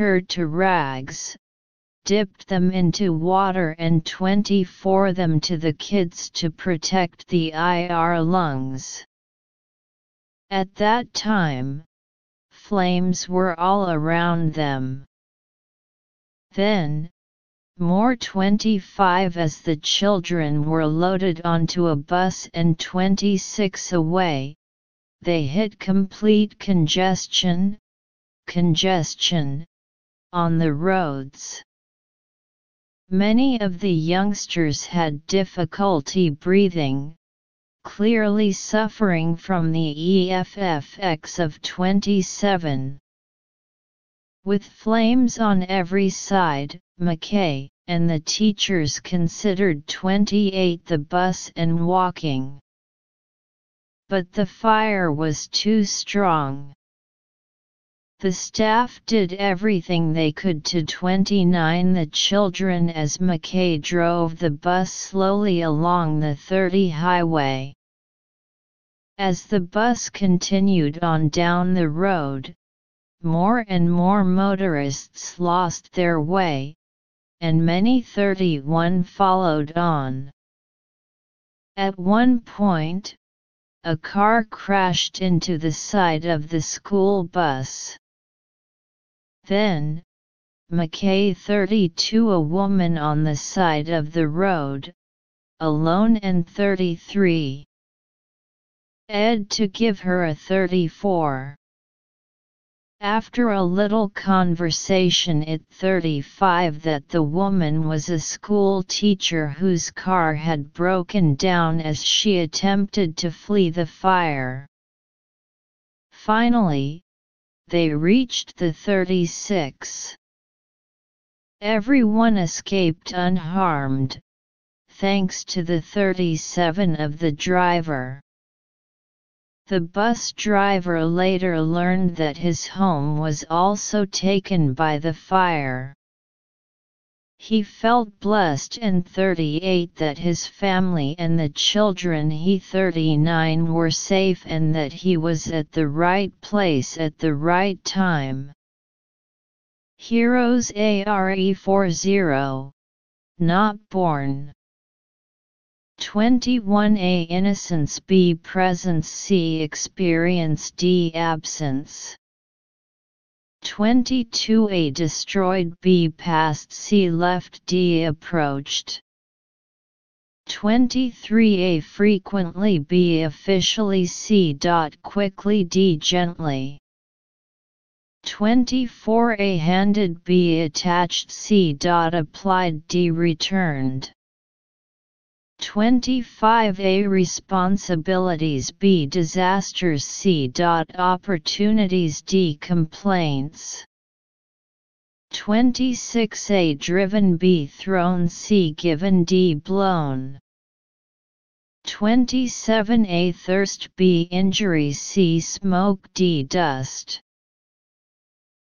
to rags, dipped them into water and 24 them to the kids to protect the IR lungs. At that time, flames were all around them. Then, more 25 as the children were loaded onto a bus and 26 away, they hit complete congestion, congestion, on the roads. Many of the youngsters had difficulty breathing, clearly suffering from the EFFX of 27. With flames on every side, McKay, and the teachers considered 28 the bus and walking. But the fire was too strong. The staff did everything they could to 29 the children as McKay drove the bus slowly along the 30 highway. As the bus continued on down the road, more and more motorists lost their way, and many 31 followed on. At one point, a car crashed into the side of the school bus. Then, McKay 32 a woman on the side of the road, alone and 33. Ed to give her a 34. After a little conversation at 35 that the woman was a school teacher whose car had broken down as she attempted to flee the fire. Finally, they reached the 36. Everyone escaped unharmed, thanks to the 37 of the driver. The bus driver later learned that his home was also taken by the fire. He felt blessed and 38 that his family and the children he 39 were safe and that he was at the right place at the right time. Heroes ARE40 Not born. 21a Innocence. B. Presence. C. Experience. D. Absence 22a Destroyed B passed C Left D Approached 23a Frequently B Officially C. Dot Quickly D Gently 24a Handed B Attached C. Dot Applied D Returned 25A Responsibilities B Disasters C. Dot Opportunities D Complaints. 26A Driven B Thrown C Given D Blown. 27A Thirst B Injury C Smoke D Dust.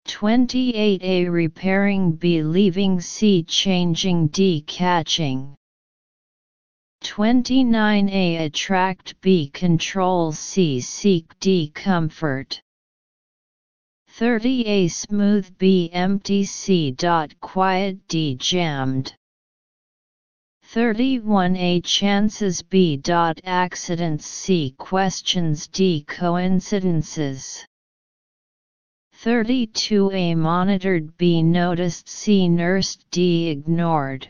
28A Repairing B Leaving C Changing D Catching 29a Attract B Control C Seek D Comfort 30a Smooth B Empty C. Quiet D Jammed 31a Chances B. Accidents C. Questions D. Coincidences 32a Monitored B. Noticed C. Nursed D. Ignored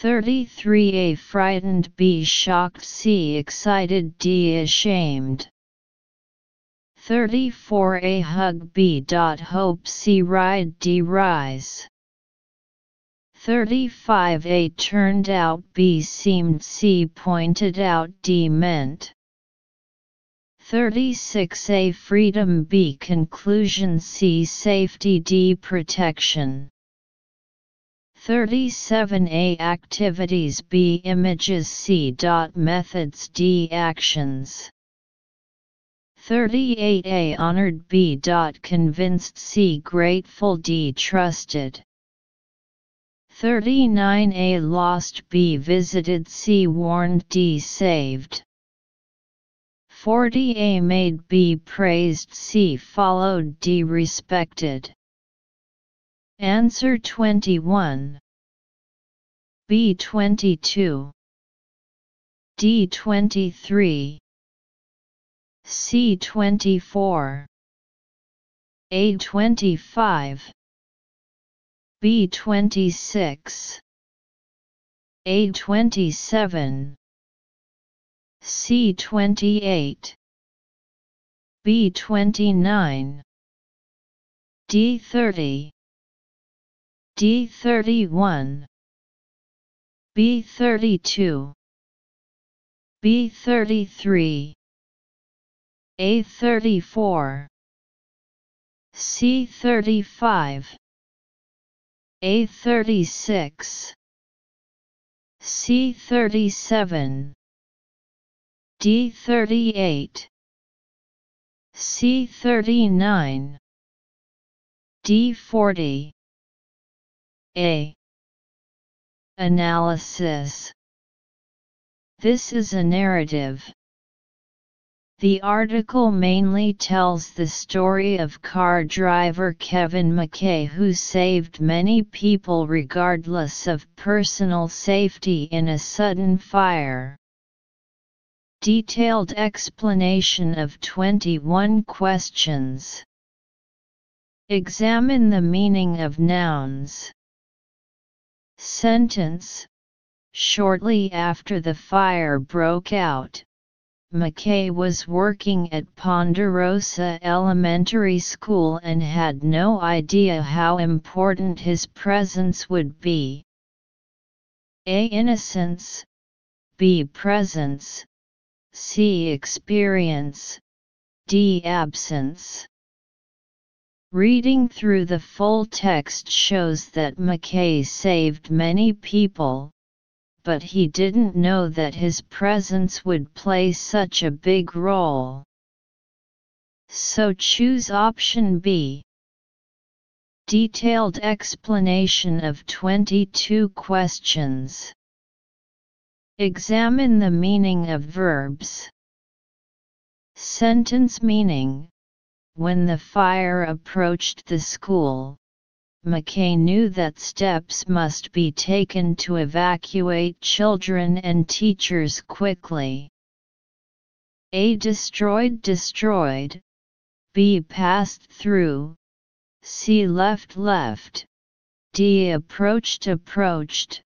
33a frightened b shocked c excited d ashamed. 34a hug b dot hope c ride d rise. 35a turned out b seemed c pointed out d meant. 36a freedom b conclusion c safety d protection 37a Activities B Images C. Methods D Actions 38a Honored B. Convinced C. Grateful D. Trusted 39a Lost B. Visited C. Warned D. Saved 40a Made B. Praised C. Followed D. Respected Answer 21 B22 D23 C24 A25 B26 A27 C28 B29 D30 D31 B32 B33 A34 C35 A36 C37 D38 C39 D40 A Analysis This is a narrative. The article mainly tells the story of car driver Kevin McKay who saved many people regardless of personal safety in a sudden fire. Detailed explanation of 21 questions. Examine the meaning of nouns. Sentence Shortly after the fire broke out, McKay was working at Ponderosa Elementary School and had no idea how important his presence would be. A. Innocence B. Presence C. Experience D. Absence Reading through the full text shows that McKay saved many people, but he didn't know that his presence would play such a big role. So choose option B. Detailed explanation of 22 questions. Examine the meaning of verbs. Sentence meaning When the fire approached the school, McKay knew that steps must be taken to evacuate children and teachers quickly. A. Destroyed destroyed, B. Passed through, C. Left left, D. Approached approached,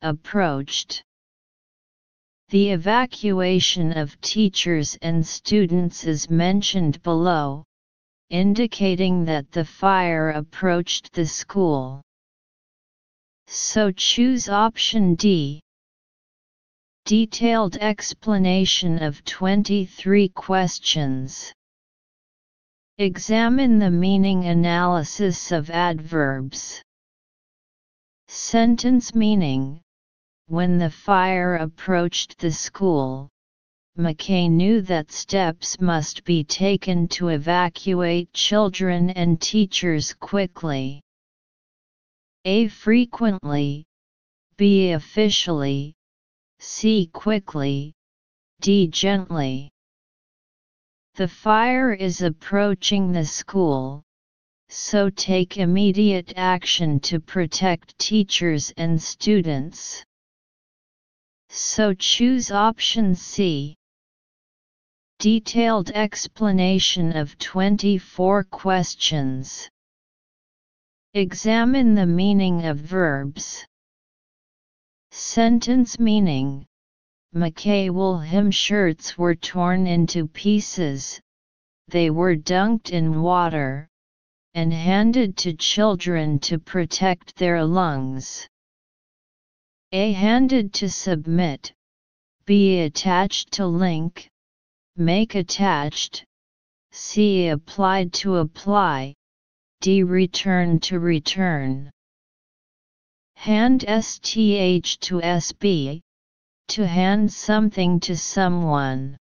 approached. The evacuation of teachers and students is mentioned below, indicating that the fire approached the school. So choose option D. Detailed explanation of 23 questions. Examine the meaning analysis of adverbs. Sentence meaning When the fire approached the school, McKay knew that steps must be taken to evacuate children and teachers quickly. A. Frequently, B. Officially, C. Quickly, D. Gently. The fire is approaching the school, so take immediate action to protect teachers and students. So choose option C. Detailed explanation of 24 questions. Examine the meaning of verbs. Sentence meaning McKay wool hem shirts were torn into pieces, they were dunked in water, and handed to children to protect their lungs. A. Handed to submit. B. Attached to link, make attached, C. Applied to apply, D. Return to return. Hand STH to SB, to hand something to someone.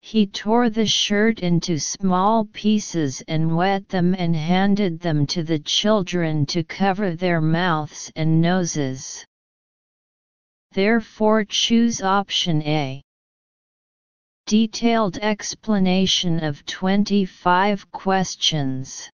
He tore the shirt into small pieces and wet them and handed them to the children to cover their mouths and noses. Therefore choose option A. Detailed explanation of 25 questions.